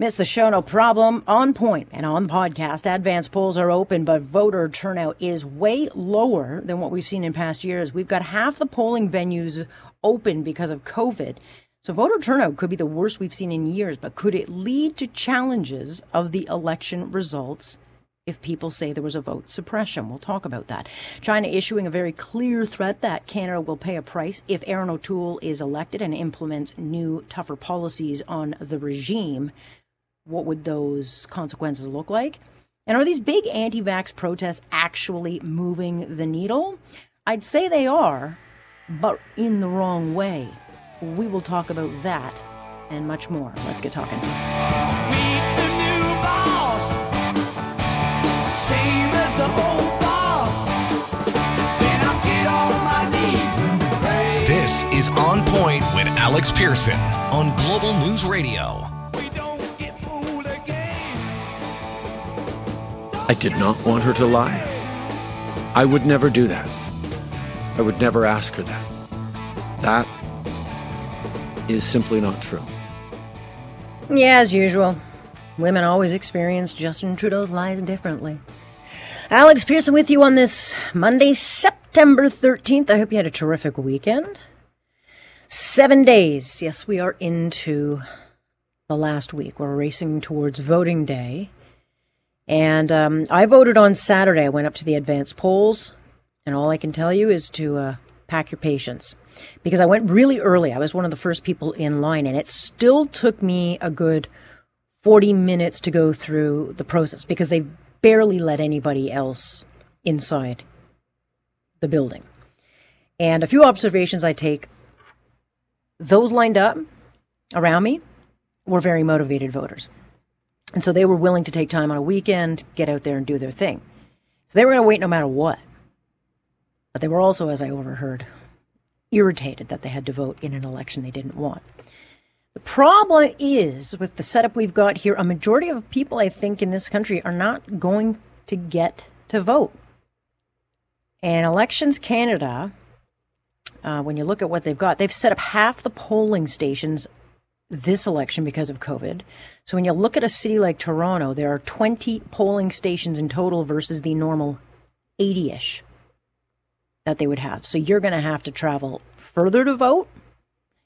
Miss the show, no problem. On point and on podcast. Advance polls are open, but voter turnout is way lower than what we've seen in past years. We've got half the polling venues open because of COVID. So voter turnout could be the worst we've seen in years, but could it lead to challenges of the election results if people say there was a vote suppression. We'll talk about that. China issuing a very clear threat that Canada will pay a price if Erin O'Toole is elected and implements new, tougher policies on the regime what would those consequences look like? And are these big anti vax protests actually moving the needle? I'd say they are, but in the wrong way. We will talk about that and much more. Let's get talking. This is On Point with Alex Pearson on Global News Radio. I did not want her to lie. I would never do that. I would never ask her that. That is simply not true. Yeah, as usual. Women always experience Justin Trudeau's lies differently. Alex Pearson with you on this Monday, September 13th. I hope you had a terrific weekend. Seven days. Yes, we are into the last week. We're racing towards voting day. And um, I voted on Saturday. I went up to the advanced polls, and all I can tell you is to uh, pack your patience because I went really early. I was one of the first people in line, and it still took me a good 40 minutes to go through the process because they barely let anybody else inside the building. And a few observations I take those lined up around me were very motivated voters. And so they were willing to take time on a weekend, get out there and do their thing. So they were going to wait no matter what. But they were also, as I overheard, irritated that they had to vote in an election they didn't want. The problem is with the setup we've got here, a majority of people, I think, in this country are not going to get to vote. And Elections Canada, uh, when you look at what they've got, they've set up half the polling stations this election because of COVID. So when you look at a city like Toronto, there are 20 polling stations in total versus the normal 80 ish that they would have. So you're going to have to travel further to vote.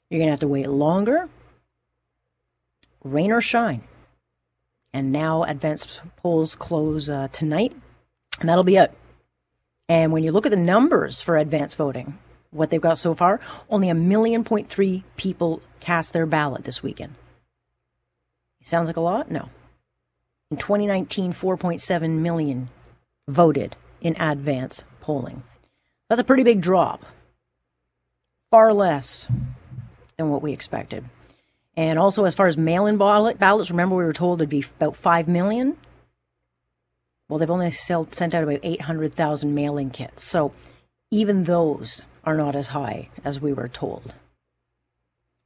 You're going to have to wait longer, rain or shine. And now advanced polls close uh, tonight, and that'll be it. And when you look at the numbers for advanced voting, what they've got so far, only a million point three people cast their ballot this weekend. Sounds like a lot? No. In 2019, 4.7 million voted in advance polling. That's a pretty big drop. Far less than what we expected. And also, as far as mail in ballot, ballots, remember we were told it'd be about 5 million? Well, they've only sent out about 800,000 mailing kits. So even those are not as high as we were told.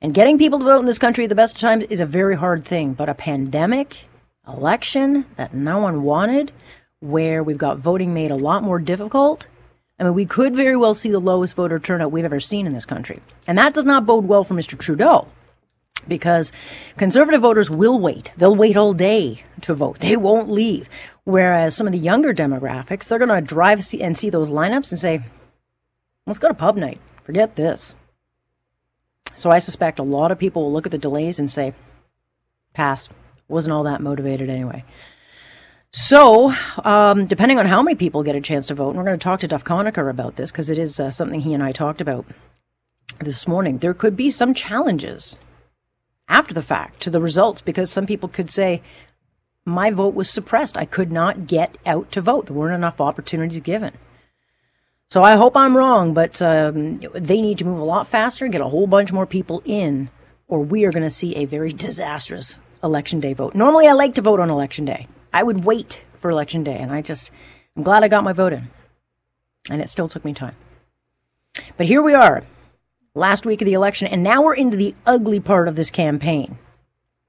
And getting people to vote in this country at the best of times is a very hard thing, but a pandemic election that no one wanted, where we've got voting made a lot more difficult, I mean, we could very well see the lowest voter turnout we've ever seen in this country. And that does not bode well for Mr. Trudeau because conservative voters will wait. They'll wait all day to vote. They won't leave. Whereas some of the younger demographics, they're going to drive and see those lineups and say, Let's go to pub night. Forget this. So I suspect a lot of people will look at the delays and say, pass. Wasn't all that motivated anyway. So, um, depending on how many people get a chance to vote, and we're going to talk to Duff Conacher about this because it is uh, something he and I talked about this morning. There could be some challenges after the fact to the results because some people could say, my vote was suppressed. I could not get out to vote. There weren't enough opportunities given. So I hope I'm wrong, but um, they need to move a lot faster, get a whole bunch more people in, or we are going to see a very disastrous election day vote. Normally, I like to vote on election day. I would wait for election day, and I just, I'm glad I got my vote in. And it still took me time. But here we are, last week of the election, and now we're into the ugly part of this campaign.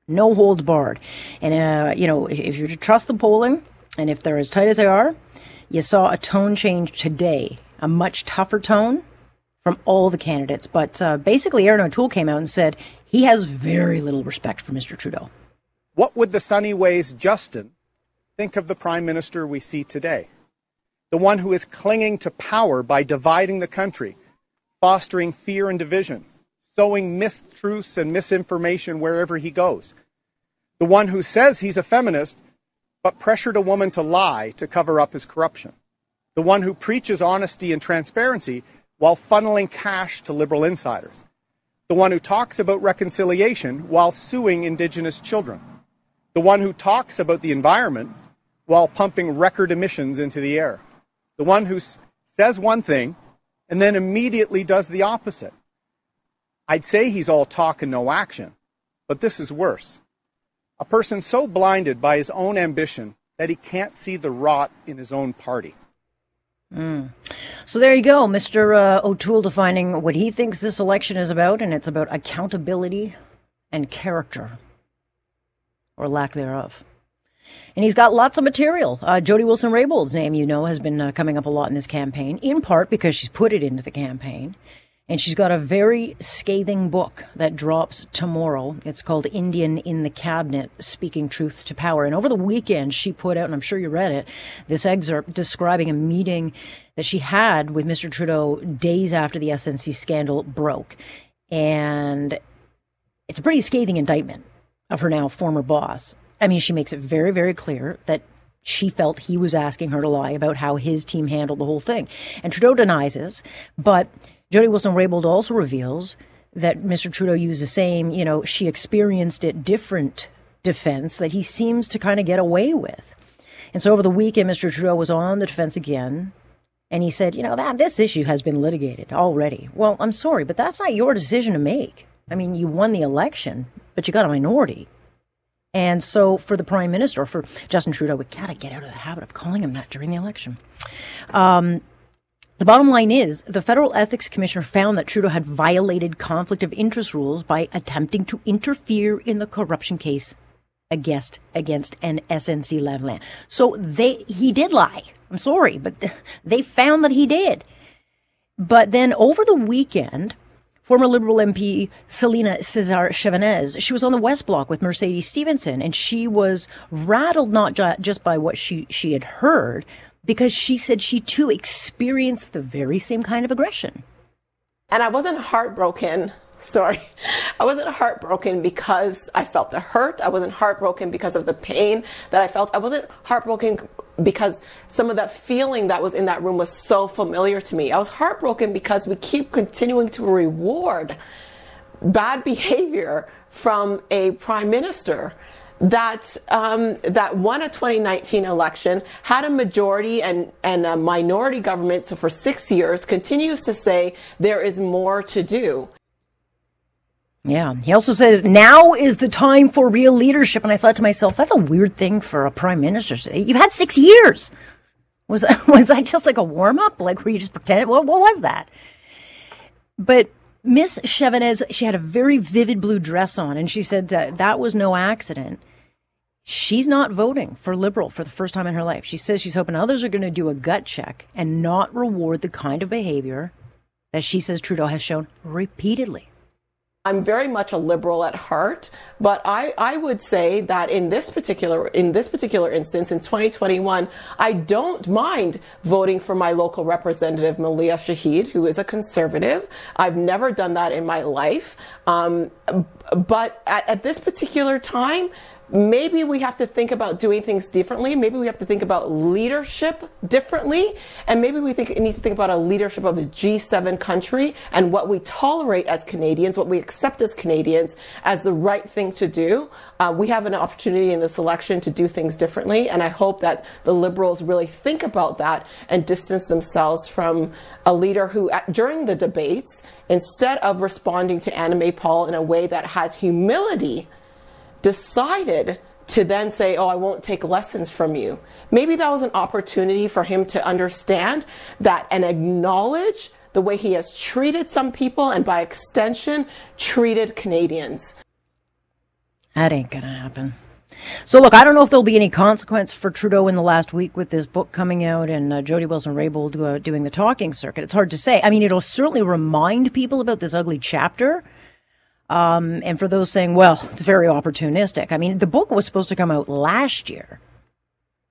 No holds barred. And, uh, you know, if, if you're to trust the polling, and if they're as tight as they are, you saw a tone change today a much tougher tone from all the candidates. But uh, basically, Erin O'Toole came out and said he has very little respect for Mr. Trudeau. What would the sunny ways Justin think of the prime minister we see today? The one who is clinging to power by dividing the country, fostering fear and division, sowing myth truths and misinformation wherever he goes. The one who says he's a feminist, but pressured a woman to lie to cover up his corruption. The one who preaches honesty and transparency while funneling cash to liberal insiders. The one who talks about reconciliation while suing Indigenous children the one who talks about the environment while pumping record emissions into the air, the one who says one thing and then immediately does the opposite. I'd say he's all talk and no action, but this is worse. A person so blinded by his own ambition that he can't see the rot in his own party. Mm. So there you go, Mr. Uh, O'Toole defining what he thinks this election is about, and it's about accountability and character or lack thereof. And he's got lots of material. Uh, Jody Wilson Raybould's name, you know, has been uh, coming up a lot in this campaign, in part because she's put it into the campaign. And she's got a very scathing book that drops tomorrow. It's called Indian in the Cabinet Speaking Truth to Power. And over the weekend, she put out, and I'm sure you read it, this excerpt describing a meeting that she had with Mr. Trudeau days after the SNC scandal broke. And it's a pretty scathing indictment of her now former boss. I mean, she makes it very, very clear that she felt he was asking her to lie about how his team handled the whole thing. And Trudeau denies this, but Jody Wilson Raybould also reveals that Mr. Trudeau used the same, you know, she experienced it different defense that he seems to kind of get away with. And so over the weekend, Mr. Trudeau was on the defense again, and he said, you know, that this issue has been litigated already. Well, I'm sorry, but that's not your decision to make. I mean, you won the election but you got a minority. And so for the prime minister, for Justin Trudeau, we got to get out of the habit of calling him that during the election. Um, the bottom line is the federal ethics commissioner found that Trudeau had violated conflict of interest rules by attempting to interfere in the corruption case against against an SNC Lavalin. So they he did lie. I'm sorry, but they found that he did. But then over the weekend, Former Liberal MP Celina Caesar-Chavannes, she was on the West Block with Mercedes Stephenson, and she was rattled not ju- just by what she, she had heard, because she said she too experienced the very same kind of aggression. And I wasn't heartbroken sorry. I wasn't heartbroken because I felt the hurt. I wasn't heartbroken because of the pain that I felt. I wasn't heartbroken because some of that feeling that was in that room was so familiar to me. I was heartbroken because we keep continuing to reward bad behavior from a prime minister that um, that won a 2019 election, had a majority and and a minority government, so for six years continues to say there is more to do. Yeah. He also says, now is the time for real leadership. And I thought to myself, that's a weird thing for a prime minister to say. You've had six years. Was that, was that just like a warm up? Like where you just pretended? What, what was that? But Miss Chavannes, she had a very vivid blue dress on, and she said that that was no accident. She's not voting for Liberal for the first time in her life. She says she's hoping others are going to do a gut check and not reward the kind of behavior that she says Trudeau has shown repeatedly. I'm very much a liberal at heart, but I, I would say that in this particular in this particular instance in 2021, I don't mind voting for my local representative Maleeha Shahid, who is a conservative. I've never done that in my life, um, but at, at this particular time, maybe we have to think about doing things differently. Maybe we have to think about leadership differently. And maybe we think need to think about a leadership of a G7 country and what we tolerate as Canadians, what we accept as Canadians as the right thing to do. Uh, we have an opportunity in this election to do things differently. And I hope that the Liberals really think about that and distance themselves from a leader who, at, during the debates, instead of responding to Annamie Paul in a way that has humility, decided to then say, Oh, I won't take lessons from you. Maybe that was an opportunity for him to understand that and acknowledge the way he has treated some people and by extension treated Canadians. That ain't gonna happen. So look, I don't know if there'll be any consequence for Trudeau in the last week with this book coming out and uh, Jody Wilson Raybould uh, doing the talking circuit. It's hard to say. I mean, it'll certainly remind people about this ugly chapter Um, and for those saying, well, it's very opportunistic. I mean, the book was supposed to come out last year.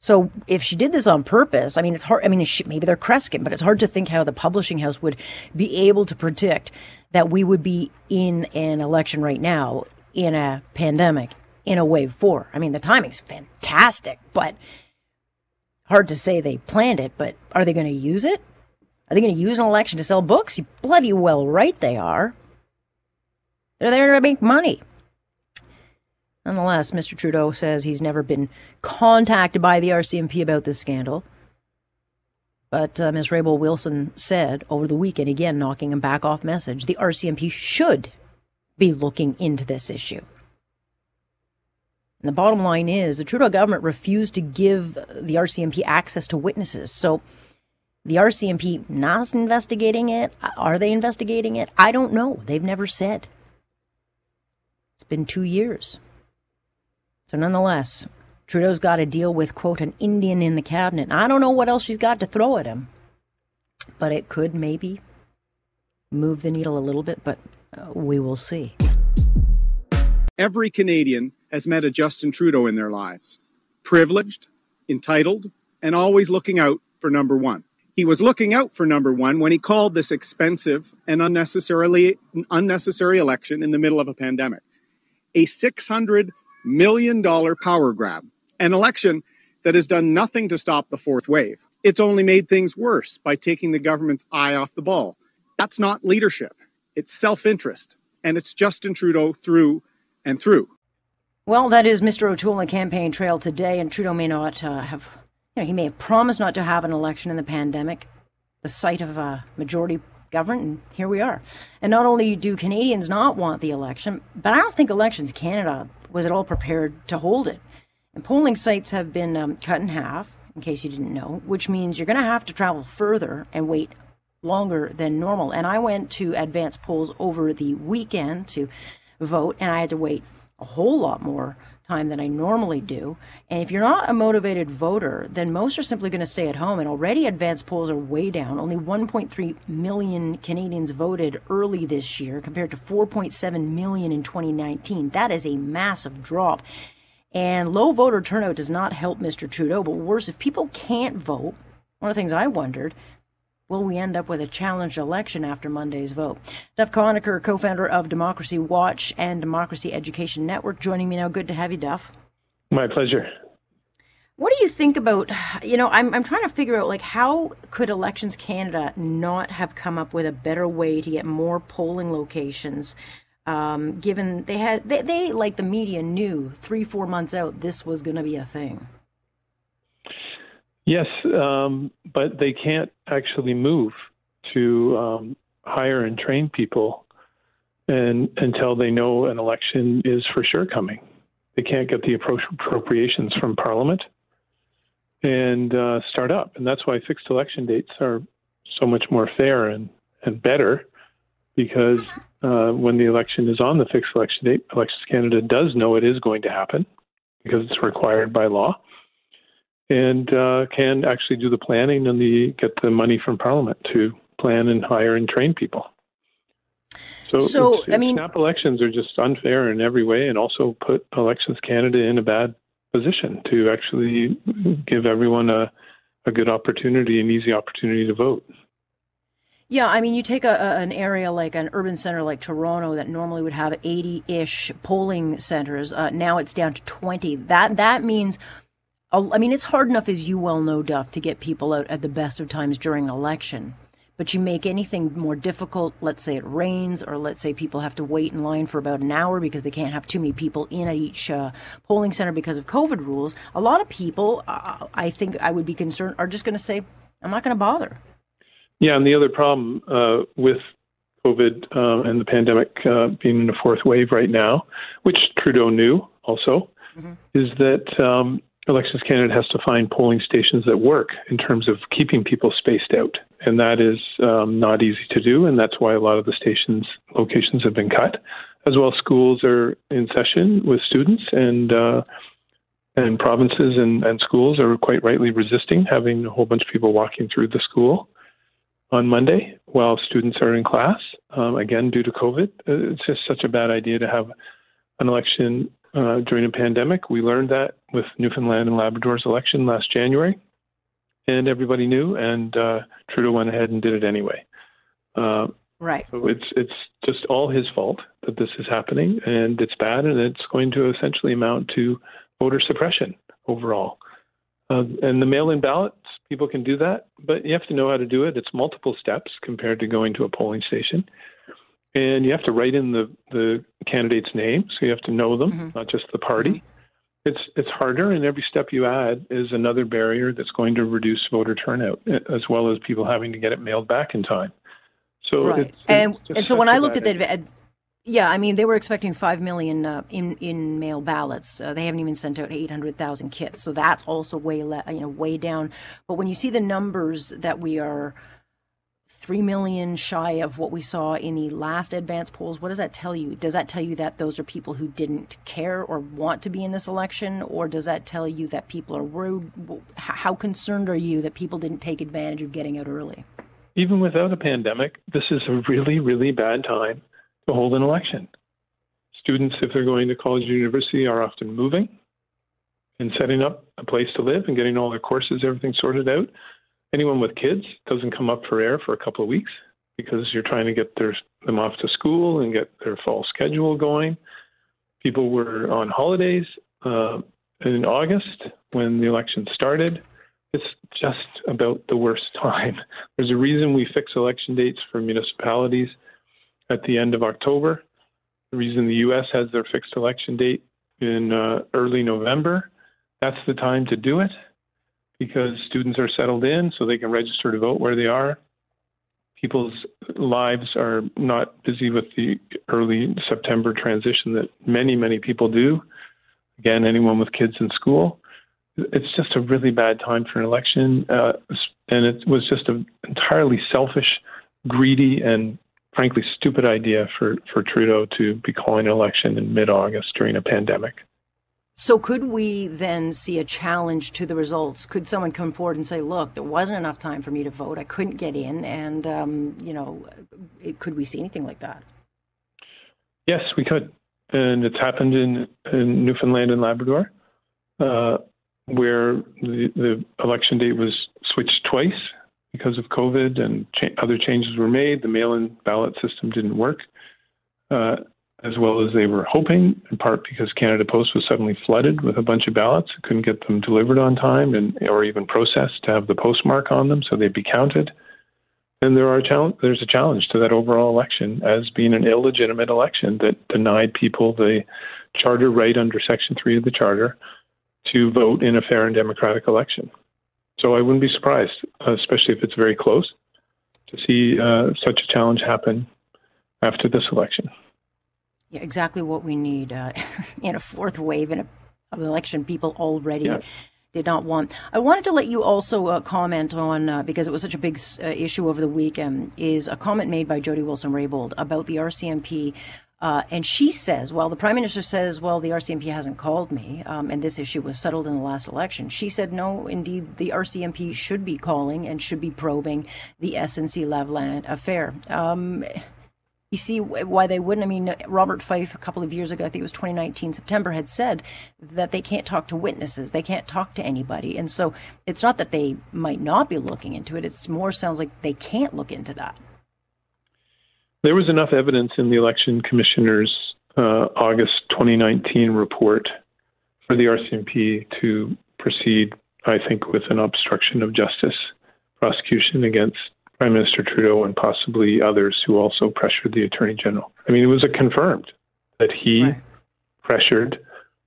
So if she did this on purpose, I mean, it's hard. I mean, maybe they're Kreskin, but it's hard to think how the publishing house would be able to predict that we would be in an election right now in a pandemic in a wave four. I mean, the timing's fantastic, but hard to say they planned it. But are they going to use it? Are they going to use an election to sell books? You bloody well right they are. They're there to make money. Nonetheless, Mr. Trudeau says he's never been contacted by the RCMP about this scandal. But uh, Ms. Raybould Wilson said over the weekend, again knocking him back off message, the RCMP should be looking into this issue. And the bottom line is the Trudeau government refused to give the RCMP access to witnesses. So the RCMP not investigating it. Are they investigating it? I don't know. They've never said. It's been two years. So, nonetheless, Trudeau's got to deal with, quote, an Indian in the cabinet. I don't know what else she's got to throw at him, but it could maybe move the needle a little bit, but uh, we will see. Every Canadian has met a Justin Trudeau in their lives privileged, entitled, and always looking out for number one. He was looking out for number one when he called this expensive and unnecessarily unnecessary election in the middle of a pandemic. A $600 million power grab, an election that has done nothing to stop the fourth wave. It's only made things worse by taking the government's eye off the ball. That's not leadership. It's self interest. And it's Justin Trudeau through and through. Well, that is Mr. O'Toole on the campaign trail today, and Trudeau may not uh, have you know, he may have promised not to have an election in the pandemic, the sight of a majority government, and here we are. And not only do Canadians not want the election, but I don't think Elections Canada was at all prepared to hold it. And polling sites have been um, cut in half, in case you didn't know, which means you're going to have to travel further and wait longer than normal. And I went to advance polls over the weekend to vote, and I had to wait a whole lot more time than I normally do. And if you're not a motivated voter, then most are simply going to stay at home. And already advanced polls are way down. Only 1.3 million Canadians voted early this year compared to 4.7 million in 2019. That is a massive drop. And low voter turnout does not help Mr. Trudeau. But worse, if people can't vote, one of the things I wondered Will we end up with a challenged election after Monday's vote? Duff Conacher, co founder of Democracy Watch and Democracy Education Network, joining me now. Good to have you, Duff. My pleasure. What do you think about, you know, I'm, I'm trying to figure out, like, how could Elections Canada not have come up with a better way to get more polling locations, um, given they had, they, they, like the media, knew three, four months out this was going to be a thing? Yes, um, but they can't actually move to um, hire and train people and until they know an election is for sure coming. They can't get the appropriations from Parliament and uh, start up. And that's why fixed election dates are so much more fair and, and better because uh, when the election is on the fixed election date, Elections Canada does know it is going to happen because it's required by law and uh, can actually do the planning and the get the money from Parliament to plan and hire and train people. So, so it's, I mean, snap elections are just unfair in every way, and also put Elections Canada in a bad position to actually give everyone a, a good opportunity, an easy opportunity to vote. Yeah, I mean, you take a, a, an area like an urban center like Toronto that normally would have 80-ish polling centers. Uh, now it's down to 20. That that means I mean, it's hard enough, as you well know, Duff, to get people out at the best of times during an election. But you make anything more difficult, let's say it rains, or let's say people have to wait in line for about an hour because they can't have too many people in at each uh, polling center because of COVID rules. A lot of people, uh, I think I would be concerned, are just going to say, I'm not going to bother. Yeah, and the other problem uh, with COVID uh, and the pandemic uh, being in a fourth wave right now, which Trudeau knew also, mm-hmm. is that um, Elections Canada has to find polling stations that work in terms of keeping people spaced out. And that is um, not easy to do. And that's why a lot of the stations locations have been cut. As well, schools are in session with students, and uh, and provinces and, and schools are quite rightly resisting having a whole bunch of people walking through the school. on Monday while students are in class. Um, again, due to COVID, uh, it's just such a bad idea to have an election uh, during a pandemic. We learned that with Newfoundland and Labrador's election last January, and everybody knew, and uh, Trudeau went ahead and did it anyway. Uh, right. So it's it's just all his fault that this is happening, and it's bad, and it's going to essentially amount to voter suppression overall. Uh, and the mail-in ballots, people can do that, but you have to know how to do it. It's multiple steps compared to going to a polling station and you have to write in the the candidate's name, so you have to know them, mm-hmm. not just the party. Mm-hmm. It's it's harder, and every step you add is another barrier that's going to reduce voter turnout, as well as people having to get it mailed back in time. So right. It's, and it's and so when I looked at the yeah, I mean they were expecting five million uh, in in mail ballots. Uh, they haven't even sent out eight hundred thousand kits, so that's also way le- you know way down. But when you see the numbers that we are 3 million shy of what we saw in the last advance polls. What does that tell you? Does that tell you that those are people who didn't care or want to be in this election? Or does that tell you that people are worried? How concerned are you that people didn't take advantage of getting out early? Even without a pandemic, this is a really, really bad time to hold an election. Students, if they're going to college or university, are often moving and setting up a place to live and getting all their courses, everything sorted out anyone with kids doesn't come up for air for a couple of weeks because you're trying to get their, them off to school and get their fall schedule going. People were on holidays uh, in August when the election started. It's just about the worst time. There's a reason we fix election dates for municipalities at the end of October. The reason the U.S. has their fixed election date in uh, early November. That's the time to do it because students are settled in so they can register to vote where they are. People's lives are not busy with the early September transition that many, many people do. Again, anyone with kids in school. It's just a really bad time for an election. Uh, and it was just an entirely selfish, greedy, and frankly stupid idea for, for Trudeau to be calling an election in mid August during a pandemic. So, could we then see a challenge to the results? Could someone come forward and say, "Look, there wasn't enough time for me to vote. I couldn't get in," and um, you know, it, could we see anything like that? Yes, we could, and it's happened in, in Newfoundland and Labrador, uh, where the, the, election date was switched twice because of COVID, and cha- other changes were made. The mail-in ballot system didn't work. Uh, as well as they were hoping, in part because Canada Post was suddenly flooded with a bunch of ballots, couldn't get them delivered on time and or even processed to have the postmark on them so they'd be counted. And there are challenge, there's a challenge to that overall election as being an illegitimate election that denied people the charter right under Section 3 of the Charter to vote in a fair and democratic election. So I wouldn't be surprised, especially if it's very close, to see uh, such a challenge happen after this election. Yeah, exactly what we need uh, in a fourth wave in a, of election. People already. Yeah. Did not want. I wanted to let you also uh, comment on uh, because it was such a big uh, issue over the weekend. Is a comment made by Jody Wilson-Raybould about the RCMP uh, and she says, well, the prime minister says, well, the RCMP hasn't called me, um, and this issue was settled in the last election. She said, no, indeed, the RCMP should be calling and should be probing the SNC-Lavalin affair. Um, you see why they wouldn't. I mean, Robert Fife, a couple of years ago, I think it was 2019 September, had said that they can't talk to witnesses, they can't talk to anybody, and so it's not that they might not be looking into it. It's more sounds like they can't look into that. There was enough evidence in the election commissioner's uh, August 2019 report for the RCMP to proceed, I think, with an obstruction of justice prosecution against Prime Minister Trudeau and possibly others who also pressured the Attorney General. I mean, it was a confirmed that he right. pressured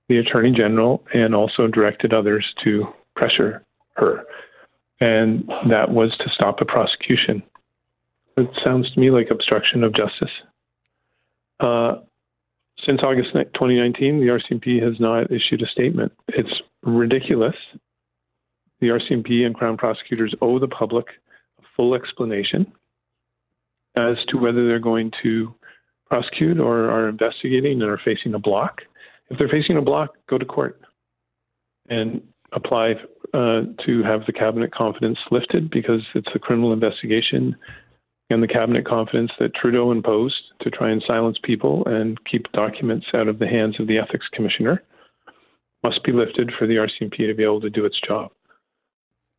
the Attorney General and also directed others to pressure her. And that was to stop a prosecution. It sounds to me like obstruction of justice. Uh, since August 2019, the RCMP has not issued a statement. It's ridiculous. The RCMP and Crown prosecutors owe the public full explanation as to whether they're going to prosecute or are investigating and are facing a block. If they're facing a block, go to court and apply uh, to have the cabinet confidence lifted because it's a criminal investigation and the cabinet confidence that Trudeau imposed to try and silence people and keep documents out of the hands of the ethics commissioner must be lifted for the RCMP to be able to do its job.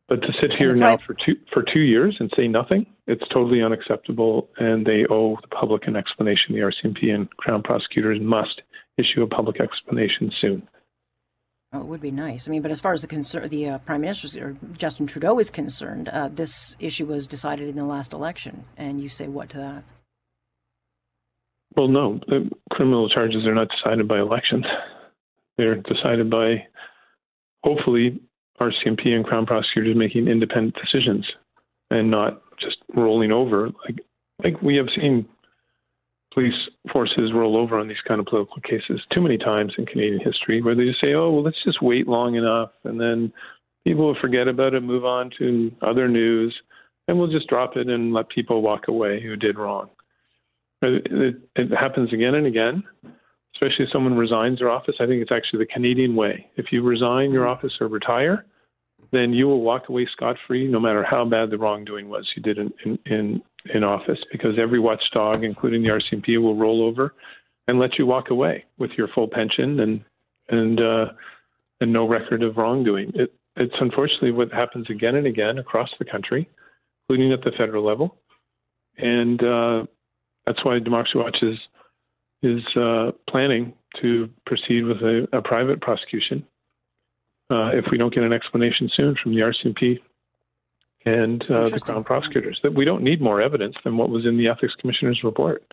But to sit here now for two for two years and say nothing, it's totally unacceptable, and they owe the public an explanation. The RCMP and Crown prosecutors must issue a public explanation soon. Oh, it would be nice. I mean, but as far as the concern, the uh, Prime Minister or Justin Trudeau is concerned, uh, this issue was decided in the last election, and you say what to that? Well, no, criminal charges are not decided by elections. They're decided by, hopefully, RCMP and Crown prosecutors making independent decisions and not just rolling over like like we have seen police forces roll over on these kind of political cases too many times in Canadian history where they just say, oh, well, let's just wait long enough and then people will forget about it, move on to other news, and we'll just drop it and let people walk away who did wrong. It, it, it happens again and again, especially if someone resigns their office. I think it's actually the Canadian way. If you resign your office or retire, then you will walk away scot free no matter how bad the wrongdoing was you did in, in, in, in office because every watchdog, including the RCMP, will roll over and let you walk away with your full pension and and uh, and no record of wrongdoing. It, it's unfortunately what happens again and again across the country, including at the federal level, and uh, that's why Democracy Watch is is uh, planning to proceed with a, a private prosecution uh, if we don't get an explanation soon from the RCMP and uh, the Crown prosecutors. That we don't need more evidence than what was in the Ethics Commissioner's report.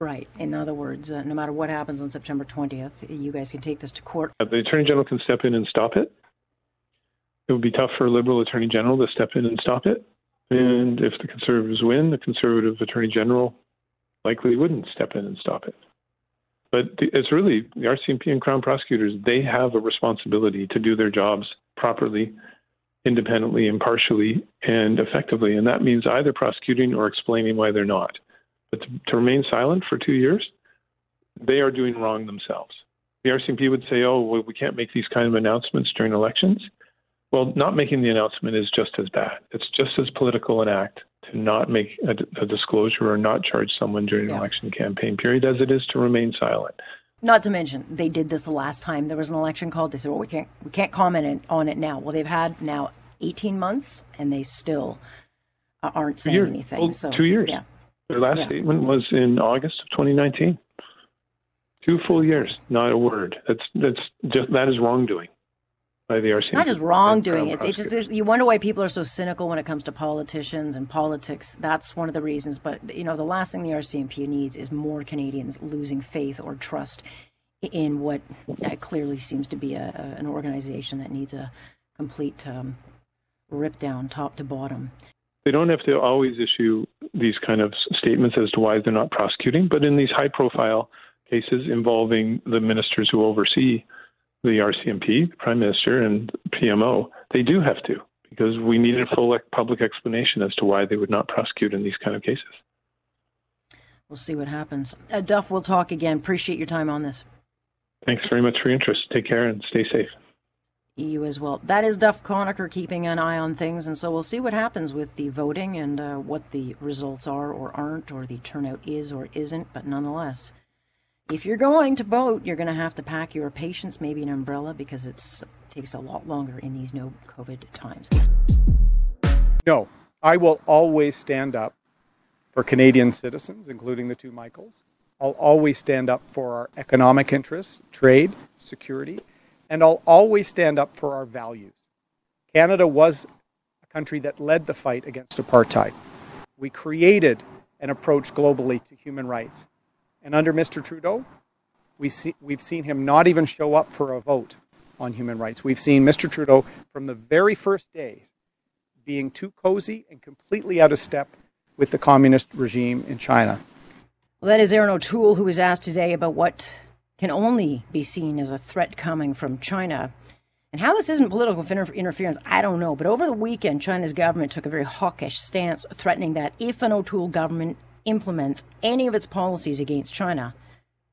Right. In other words, uh, no matter what happens on September 20th, you guys can take this to court. Uh, the Attorney General can step in and stop it. It would be tough for a Liberal Attorney General to step in and stop it. And if the Conservatives win, the Conservative Attorney General likely wouldn't step in and stop it. But it's really the RCMP and Crown prosecutors, they have a responsibility to do their jobs properly, independently, impartially, and effectively. And that means either prosecuting or explaining why they're not. But to, to remain silent for two years, they are doing wrong themselves. The RCMP would say, oh, well, we can't make these kind of announcements during elections. Well, not making the announcement is just as bad. It's just as political an act to not make a, a disclosure or not charge someone during yeah. an election campaign period as it is to remain silent. Not to mention, they did this the last time there was an election called. They said, "Well, we can't we can't comment on it now." Well, they've had now 18 months, and they still uh, aren't saying anything. Well, so two years. Yeah. Their last yeah. statement was in August of 2019. Two full years, not a word. That's that's just that is wrongdoing by the RCMP. Not just wrongdoing. It's, it's just you wonder why people are so cynical when it comes to politicians and politics. That's one of the reasons. But you know, the last thing the RCMP needs is more Canadians losing faith or trust in what uh, clearly seems to be a, a, an organization that needs a complete um, rip down, top to bottom. They don't have to always issue these kind of statements as to why they're not prosecuting, but in these high-profile cases involving the ministers who oversee the RCMP, the Prime Minister, and PMO, they do have to because we need a full public explanation as to why they would not prosecute in these kind of cases. We'll see what happens. Uh, Duff, we'll talk again. Appreciate your time on this. Thanks very much for your interest. Take care and stay safe. You as well. That is Duff Conacher keeping an eye on things, and so we'll see what happens with the voting and uh, what the results are or aren't, or the turnout is or isn't. But nonetheless, if you're going to boat, you're going to have to pack your patience, maybe an umbrella, because it takes a lot longer in these no COVID times. No, I will always stand up for Canadian citizens, including the two Michaels. I'll always stand up for our economic interests, trade, security, and I'll always stand up for our values. Canada was a country that led the fight against apartheid. We created an approach globally to human rights. And under Mr. Trudeau, we see, we've seen him not even show up for a vote on human rights. We've seen Mr. Trudeau from the very first days being too cozy and completely out of step with the communist regime in China. Well, that is Erin O'Toole, who was asked today about what can only be seen as a threat coming from China. And how this isn't political interference, I don't know. But over the weekend, China's government took a very hawkish stance, threatening that if an O'Toole government implements any of its policies against China,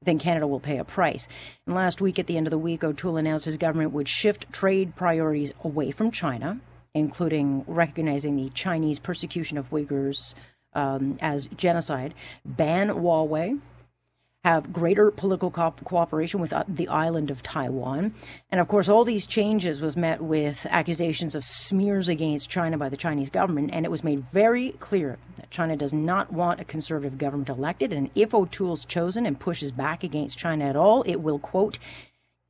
then Canada will pay a price. And last week, at the end of the week, O'Toole announced his government would shift trade priorities away from China, including recognizing the Chinese persecution of Uyghurs um, as genocide, ban Huawei, have greater political co- cooperation with uh, the island of Taiwan. And of course, all these changes was met with accusations of smears against China by the Chinese government. And it was made very clear that China does not want a conservative government elected. And if O'Toole's chosen and pushes back against China at all, it will, quote,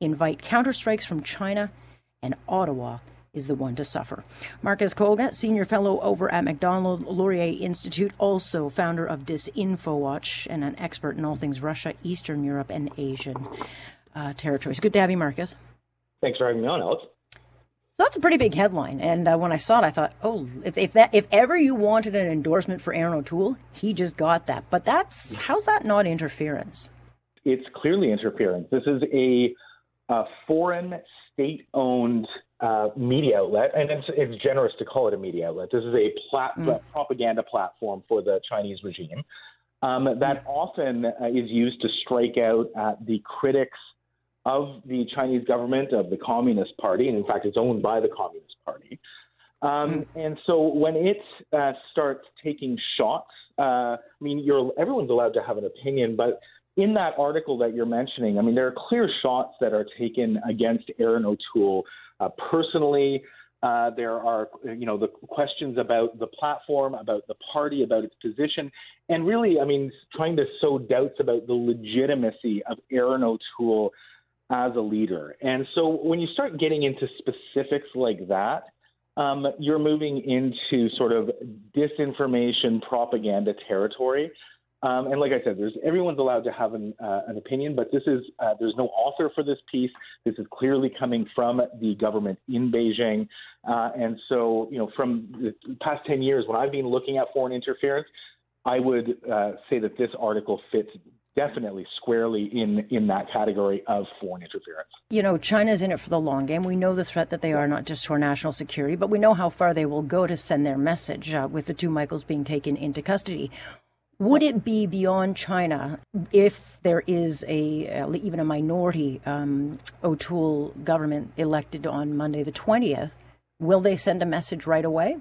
invite counterstrikes from China and Ottawa is the one to suffer. Marcus Kolga, senior fellow over at Macdonald Laurier Institute, also founder of Disinfowatch and an expert in all things Russia, Eastern Europe, and Asian uh, territories. Good to have you, Marcus. Thanks for having me on, Alex. So that's a pretty big headline, and uh, when I saw it, I thought, "Oh, if, if that if ever you wanted an endorsement for Erin O'Toole, he just got that." But that's how's that not interference? It's clearly interference. This is a, a foreign state-owned uh, media outlet, and it's, it's, generous to call it a media outlet. This is a plat- mm. propaganda platform for the Chinese regime um, that often uh, is used to strike out at the critics of the Chinese government, of the Communist Party, and in fact, it's owned by the Communist Party. Um, mm. and so when it uh, starts taking shots, uh, I mean, everyone's allowed to have an opinion, but in that article that you're mentioning, I mean, there are clear shots that are taken against Erin O'Toole uh, personally. Uh, there are, you know, the questions about the platform, about the party, about its position, and really, I mean, trying to sow doubts about the legitimacy of Erin O'Toole as a leader. And so, when you start getting into specifics like that, um, you're moving into sort of disinformation propaganda territory. Um, and like I said, there's everyone's allowed to have an, uh, an opinion, but this is uh, there's no author for this piece. This is clearly coming from the government in Beijing, uh, and so you know from the past ten years when I've been looking at foreign interference, I would uh, say that this article fits definitely squarely in in that category of foreign interference. You know, China's in it for the long game. We know the threat that they are not just to our national security, but we know how far they will go to send their message uh, with the two Michaels being taken into custody. Would it be beyond China if there is a uh, even a minority um, O'Toole government elected on Monday the twentieth? Will they send a message right away?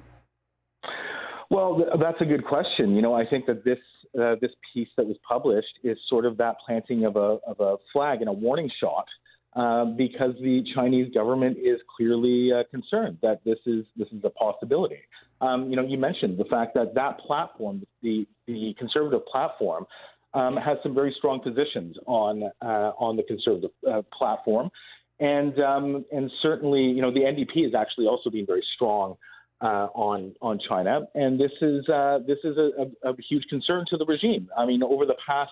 Well, that's a good question. You know, I think that this uh, this piece that was published is sort of that planting of a of a flag and a warning shot uh, because the Chinese government is clearly uh, concerned that this is this is a possibility. Um, you know, you mentioned the fact that that platform, the the conservative platform, um, has some very strong positions on uh, on the conservative uh, platform, and um, and certainly, you know, the NDP has actually also been very strong. Uh, on on China, and this is uh, this is a, a, a, huge concern to the regime. I mean, over the past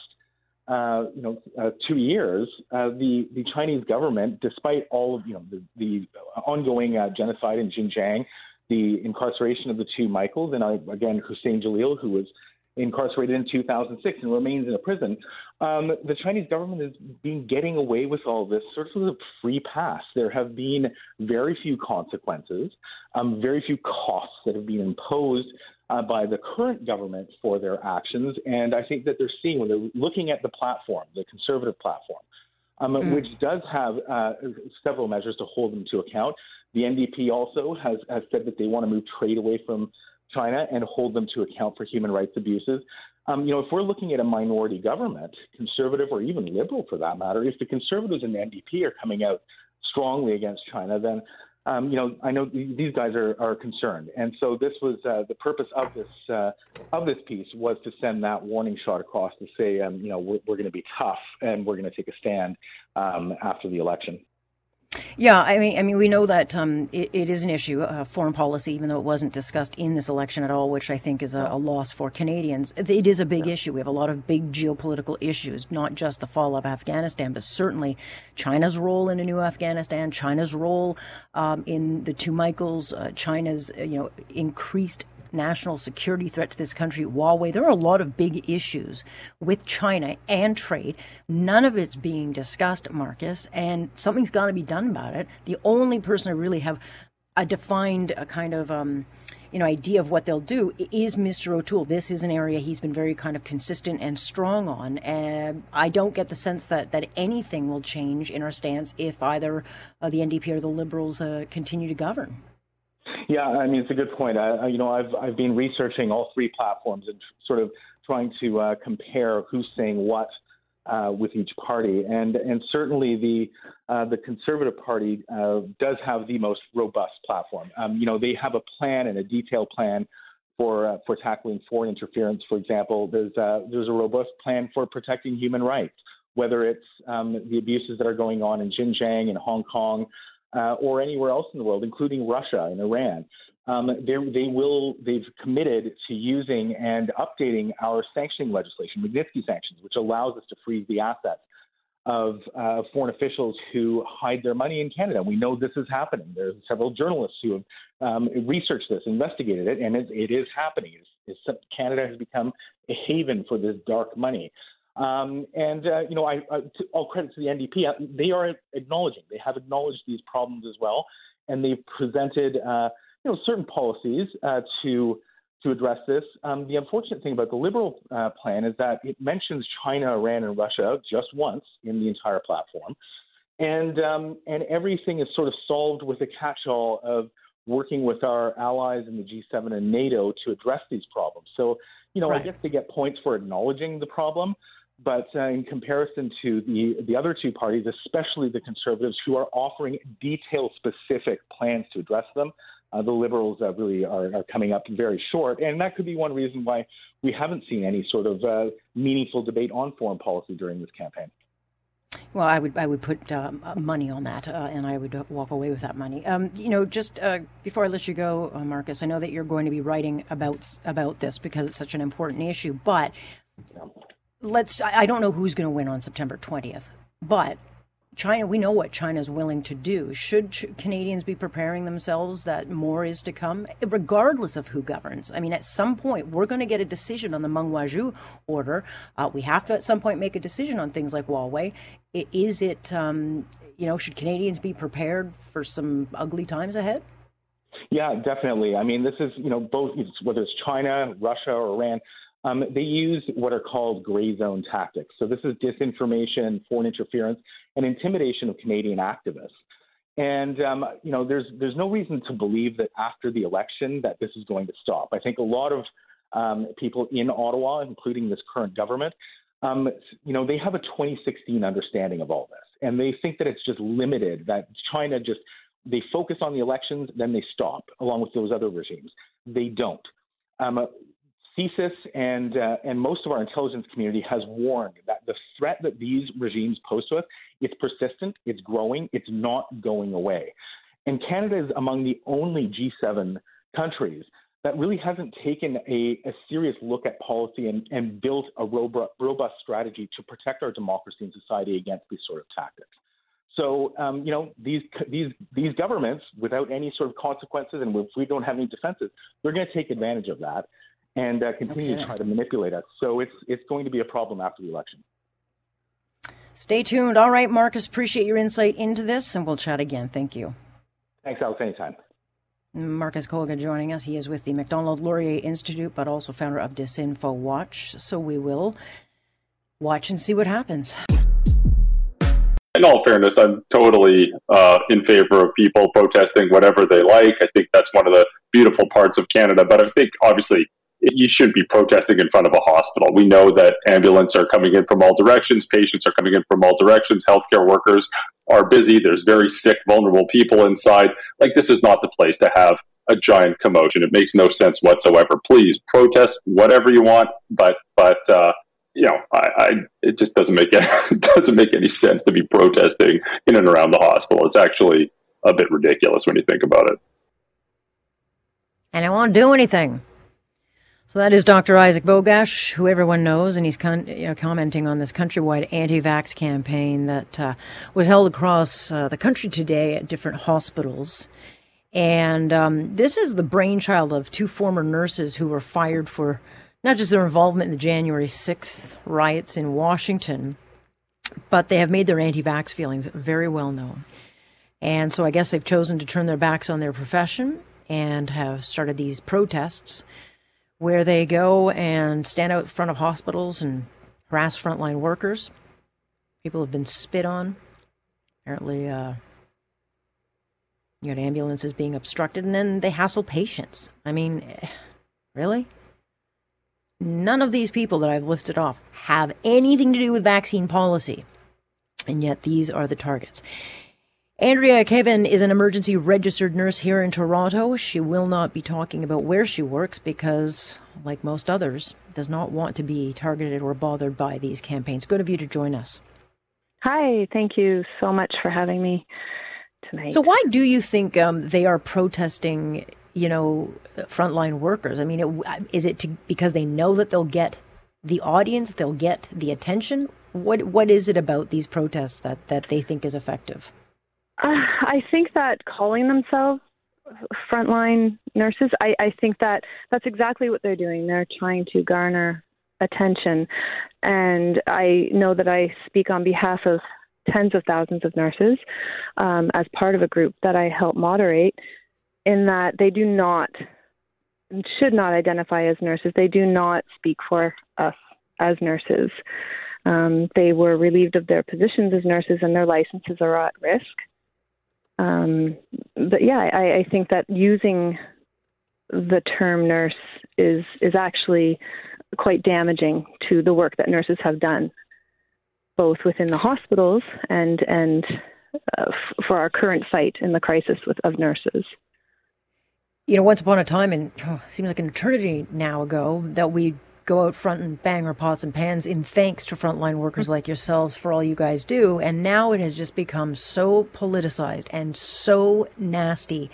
uh, you know, uh, two years, uh, the the Chinese government, despite all of you know the, the ongoing uh, genocide in Xinjiang, the incarceration of the two Michaels, and uh, again Huseyin Celil, who was incarcerated in 2006 and remains in a prison, um, the Chinese government has been getting away with all this sort of a free pass. There have been very few consequences, um, very few costs that have been imposed uh, by the current government for their actions. And I think that they're seeing when they're looking at the platform, the conservative platform, um, mm. which does have uh, several measures to hold them to account. The NDP also has, has said that they want to move trade away from China and hold them to account for human rights abuses. Um, you know, if we're looking at a minority government, conservative or even liberal for that matter, if the conservatives and the NDP are coming out strongly against China, then um, you know, I know these guys are, are concerned, and so this was uh, the purpose of this uh, of this piece was to send that warning shot across to say, um, you know, we're, we're going to be tough and we're going to take a stand um, after the election. Yeah, I mean, I mean, we know that um, it, it is an issue, uh, foreign policy, even though it wasn't discussed in this election at all, which I think is a, a loss for Canadians. It is a big yeah. issue. We have a lot of big geopolitical issues, not just the fall of Afghanistan, but certainly China's role in a new Afghanistan, China's role um, in the two Michaels, uh, China's uh, you know increased national security threat to this country, Huawei. There are a lot of big issues with China and trade. None of it's being discussed, Marcus, and something's got to be done about it. The only person I really have a defined a kind of um, you know idea of what they'll do is Mr. O'Toole. This is an area he's been very kind of consistent and strong on, and I don't get the sense that that anything will change in our stance if either uh, the NDP or the Liberals uh, continue to govern. Yeah, I mean it's a good point. I, you know, I've I've been researching all three platforms and sort of trying to uh, compare who's saying what uh, with each party, and and certainly the uh, the Conservative Party uh, does have the most robust platform. Um, you know, they have a plan and a detailed plan for uh, for tackling foreign interference. For example, there's uh, there's a robust plan for protecting human rights, whether it's um, the abuses that are going on in Xinjiang and Hong Kong. Or anywhere else in the world, including Russia and Iran um, they will they've committed to using and updating our sanctioning legislation, Magnitsky sanctions, which allows us to freeze the assets of uh, foreign officials who hide their money in Canada. We know this is happening. There's several journalists who have um, researched this, investigated it, and it, it is happening. It's, it's, Canada has become a haven for this dark money. Um, and uh, you know, I, I, to, all credit to the NDP. Uh, they are acknowledging. They have acknowledged these problems as well, and they've presented uh, you know, certain policies uh, to to address this. Um, the unfortunate thing about the Liberal uh, plan is that it mentions China, Iran, and Russia just once in the entire platform, and um, and everything is sort of solved with a catch-all of working with our allies in the G7 and NATO to address these problems. So, you know, right. I guess they get points for acknowledging the problem. But uh, in comparison to the, the other two parties, especially the conservatives, who are offering detail specific plans to address them, uh, the liberals uh, really are, are, coming up very short. And that could be one reason why we haven't seen any sort of uh, meaningful debate on foreign policy during this campaign. Well, I would I would put um, money on that, uh, and I would walk away with that money. Um, you know, just uh, before I let you go, uh, Marcus, I know that you're going to be writing about about this because it's such an important issue. But let's I don't know who's going to win on September 20th, but China, we know what China is willing to do. Should ch- Canadians be preparing themselves that more is to come, regardless of who governs? I mean, at some point, we're going to get a decision on the Meng Wanzhou order. Uh, we have to, at some point, make a decision on things like Huawei. Is it, um, you know, should Canadians be prepared for some ugly times ahead? Yeah, definitely. I mean, this is, you know, both, whether it's China, Russia, or Iran, um, they use what are called gray zone tactics. So this is disinformation, foreign interference, and intimidation of Canadian activists. And um, you know, there's there's no reason to believe that after the election that this is going to stop. I think a lot of um, people in Ottawa, including this current government, um, you know, they have a 2016 understanding of all this, and they think that it's just limited. That China just they focus on the elections, then they stop, along with those other regimes. They don't. Um, CSIS and uh, and most of our intelligence community has warned that the threat that these regimes pose to us it's persistent, it's growing, it's not going away. And Canada is among the only G7 countries that really hasn't taken a, a serious look at policy and, and built a robust, robust strategy to protect our democracy and society against these sort of tactics. So, um, you know, these these these governments, without any sort of consequences, and if we don't have any defenses, they're going to take advantage of that and uh, continue okay. to try to manipulate us. So it's it's going to be a problem after the election. Stay tuned. All right, Marcus, appreciate your insight into this, and we'll chat again. Thank you. Thanks, Alex. Anytime. Marcus Kolga joining us. He is with the Macdonald Laurier Institute, but also founder of Disinfo Watch. So we will watch and see what happens. In all fairness, I'm totally uh, in favor of people protesting whatever they like. I think that's one of the beautiful parts of Canada. But I think, obviously, you shouldn't be protesting in front of a hospital. We know that ambulances are coming in from all directions, patients are coming in from all directions, healthcare workers are busy. There's very sick, vulnerable people inside. Like, this is not the place to have a giant commotion. It makes no sense whatsoever. Please protest whatever you want, but but uh, you know, I, I, it just doesn't make it doesn't make any sense to be protesting in and around the hospital. It's actually a bit ridiculous when you think about it. And it won't do anything. So that is Dr. Isaac Bogoch, who everyone knows, and he's con- you know, commenting on this countrywide anti-vax campaign that uh, was held across uh, the country today at different hospitals. And um, this is the brainchild of two former nurses who were fired for not just their involvement in the January 6th riots in Washington, but they have made their anti-vax feelings very well known. And so I guess they've chosen to turn their backs on their profession and have started these protests where they go and stand out in front of hospitals and harass frontline workers. People have been spit on. Apparently, uh, you got ambulances being obstructed, and then they hassle patients. I mean, really? None of these people that I've listed off have anything to do with vaccine policy, and yet these are the targets. Andrea Kevin is an emergency registered nurse here in Toronto. She will not be talking about where she works because, like most others, does not want to be targeted or bothered by these campaigns. Good of you to join us. Hi, thank you so much for having me tonight. So, why do you think um, they are protesting? You know, frontline workers. I mean, it, is it to, because they know that they'll get the audience, they'll get the attention? What What is it about these protests that that they think is effective? Uh, I think that calling themselves frontline nurses, I, I think that that's exactly what they're doing. They're trying to garner attention. And I know that I speak on behalf of tens of thousands of nurses um, as part of a group that I help moderate, in that they do not, should not identify as nurses. They do not speak for us as nurses. Um, they were relieved of their positions as nurses and their licenses are at risk. Um, but yeah, I, I think that using the term nurse is is actually quite damaging to the work that nurses have done, both within the hospitals and and uh, f- for our current fight in the crisis with, of nurses. You know, once upon a time, and oh, seems like an eternity now ago, that we go out front and bang our pots and pans in thanks to frontline workers mm-hmm. like yourselves for all you guys do. And now it has just become so politicized and so nasty.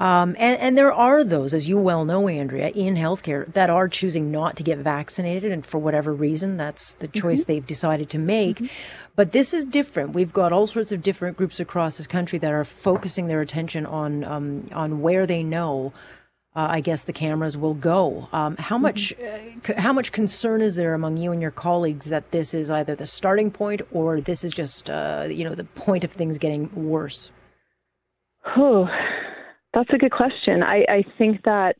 Um, and, and there are those, as you well know, Andrea, in healthcare that are choosing not to get vaccinated. And for whatever reason, that's the choice mm-hmm. they've decided to make. Mm-hmm. But this is different. We've got all sorts of different groups across this country that are focusing their attention on, um, on where they know uh, I guess the cameras will go. Um, how much mm-hmm. uh, how much concern is there among you and your colleagues that this is either the starting point or this is just uh, you know the point of things getting worse? Oh, that's a good question. I, I think that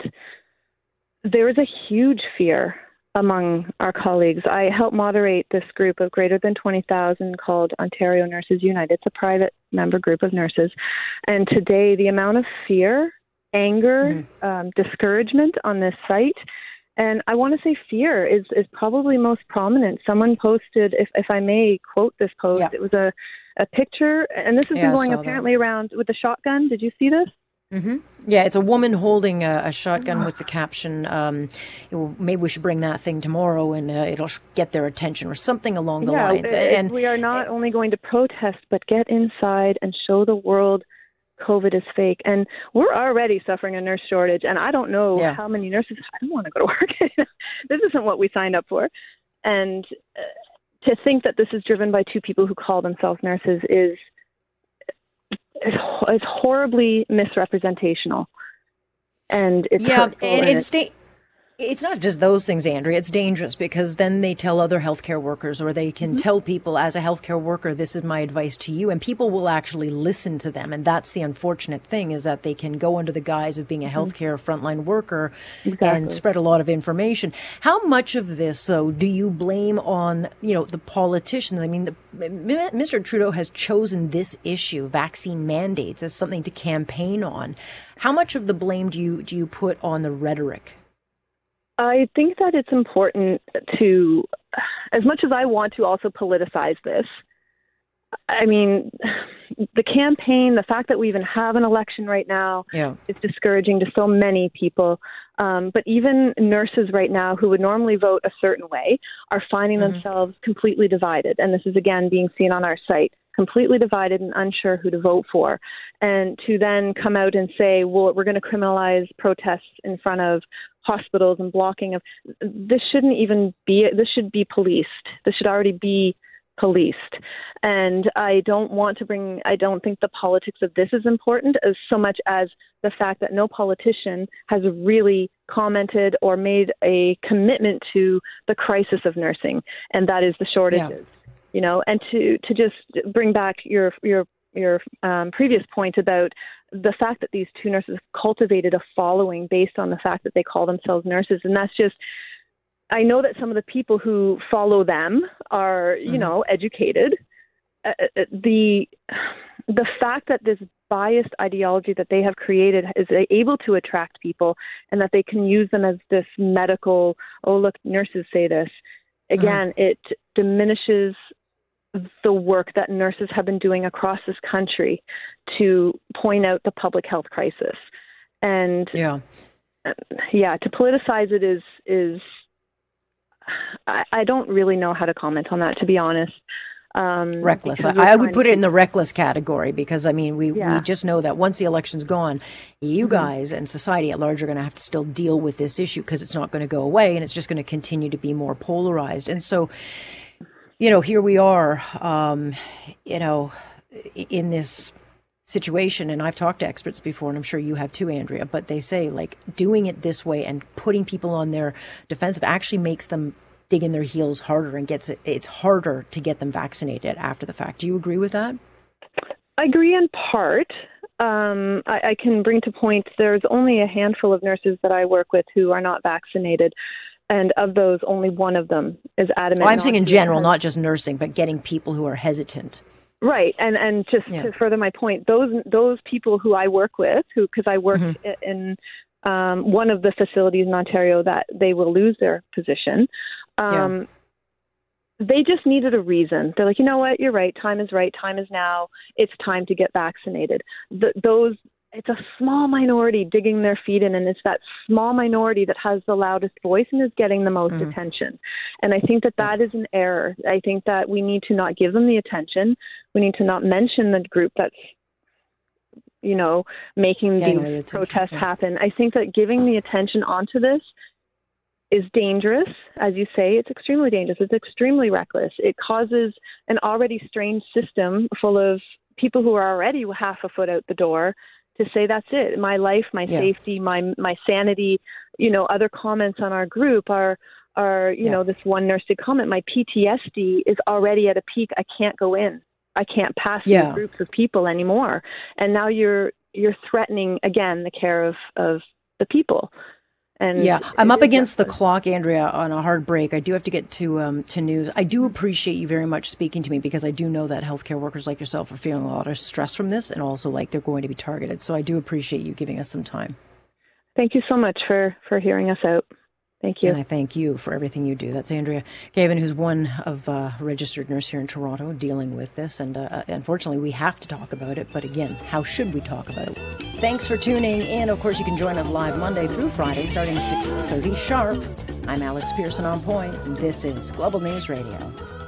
there is a huge fear among our colleagues. I help moderate this group of greater than 20,000 called Ontario Nurses United. It's a private member group of nurses. And today, the amount of fear anger, mm-hmm. um, discouragement on this site. And I want to say fear is, is probably most prominent. Someone posted, if, if I may quote this post, yeah. it was a, a picture, and this has yeah, been going apparently that. around with a shotgun. Did you see this? Mm-hmm. Yeah, it's a woman holding a, a shotgun with the caption, um, maybe we should bring that thing tomorrow and uh, it'll get their attention or something along the yeah, lines. and we are not only going to protest, but get inside and show the world COVID is fake. And we're already suffering a nurse shortage. And I don't know yeah. how many nurses, I don't want to go to work. this isn't what we signed up for. And uh, to think that this is driven by two people who call themselves nurses is, is, is horribly misrepresentational. And it's yeah, and, it's. Sta- it's not just those things, Andrea. It's dangerous because then they tell other healthcare workers or they can mm-hmm. tell people as a healthcare worker, this is my advice to you. And people will actually listen to them. And that's the unfortunate thing is that they can go under the guise of being a mm-hmm. healthcare frontline worker exactly. and spread a lot of information. How much of this, though, do you blame on, you know, the politicians? I mean, the, Mr. Trudeau has chosen this issue, vaccine mandates, as something to campaign on. How much of the blame do you, do you put on the rhetoric? I think that it's important to, as much as I want to also politicize this, I mean, the campaign, the fact that we even have an election right now yeah. is discouraging to so many people. Um, but even nurses right now who would normally vote a certain way are finding mm-hmm. themselves completely divided. And this is again being seen on our site completely divided and unsure who to vote for. And to then come out and say, well, we're going to criminalize protests in front of hospitals and blocking of this shouldn't even be this should be policed. This should already be policed. And i don't want to bring i don't think the politics of this is important as so much as the fact that no politician has really commented or made a commitment to the crisis of nursing. And that is the shortages yeah. you know and to to just bring back your your your um, previous point about the fact that these two nurses cultivated a following based on the fact that they call themselves nurses, and that's just. I know that some of the people who follow them are, you mm-hmm. know, educated. Uh, uh, the the fact that this biased ideology that they have created is able to attract people, and that they can use them as this medical. Oh, look, nurses say this. Mm-hmm. Again, mm-hmm. it diminishes the work that nurses have been doing across this country to point out the public health crisis. And yeah, yeah, to politicize it is is I, I don't really know how to comment on that to be honest. Um, reckless. I, I, would put it in the reckless category because I mean we, yeah. we just know that once the election's gone, you mm-hmm. guys and society at large are going to have to still deal with this issue because it's not going to go away and it's just going to continue to be more polarized. And so you know, here we are, um, you know, in this situation and I've talked to experts before and I'm sure you have too Andrea but they say like doing it this way and putting people on their defensive actually makes them dig in their heels harder and gets it it's harder to get them vaccinated after the fact. Do you agree with that? I agree in part. Um, I, I can bring to point there's only a handful of nurses that I work with who are not vaccinated and of those, only one of them is adamant. Well, I'm saying in general, not just nursing, but getting people who are hesitant. Right, and and just yeah. to further my point, those those people who I work with, who because I work mm-hmm. in um, one of the facilities in Ontario that they will lose their position. Um, yeah. They just needed a reason. They're like, you know what? You're right. Time is right. Time is now. It's time to get vaccinated. The, those it's a small minority digging their feet in, and it's that small minority that has the loudest voice and is getting the most mm. attention. And I think that that is an error. I think that we need to not give them the attention. We need to not mention the group that's, you know, making these protests happen. I think that giving the attention onto this is dangerous. As you say, it's extremely dangerous. It's extremely reckless. It causes an already strange system full of people who are already half a foot out the door to say that's it my life my yeah. safety my my sanity you know other comments on our group are are you yeah. know this one nurse did comment my ptsd is already at a peak i can't go in i can't pass yeah. these groups of people anymore and now you're you're threatening again the care of of the people and yeah, I'm up against the clock, Andrea, on a hard break. I do have to get to um, to news. I do appreciate you very much speaking to me because I do know that healthcare workers like yourself are feeling a lot of stress from this, and also like they're going to be targeted. So I do appreciate you giving us some time. Thank you so much for for hearing us out. Thank you. And I thank you for everything you do. That's Andrea Caven, who's one of uh, registered nurse here in Toronto dealing with this. And uh, uh, unfortunately, we have to talk about it. But again, how should we talk about it? Thanks for tuning in. Of course, you can join us live Monday through Friday starting 6.30 sharp. I'm Alex Pearson on point. And this is Global News Radio.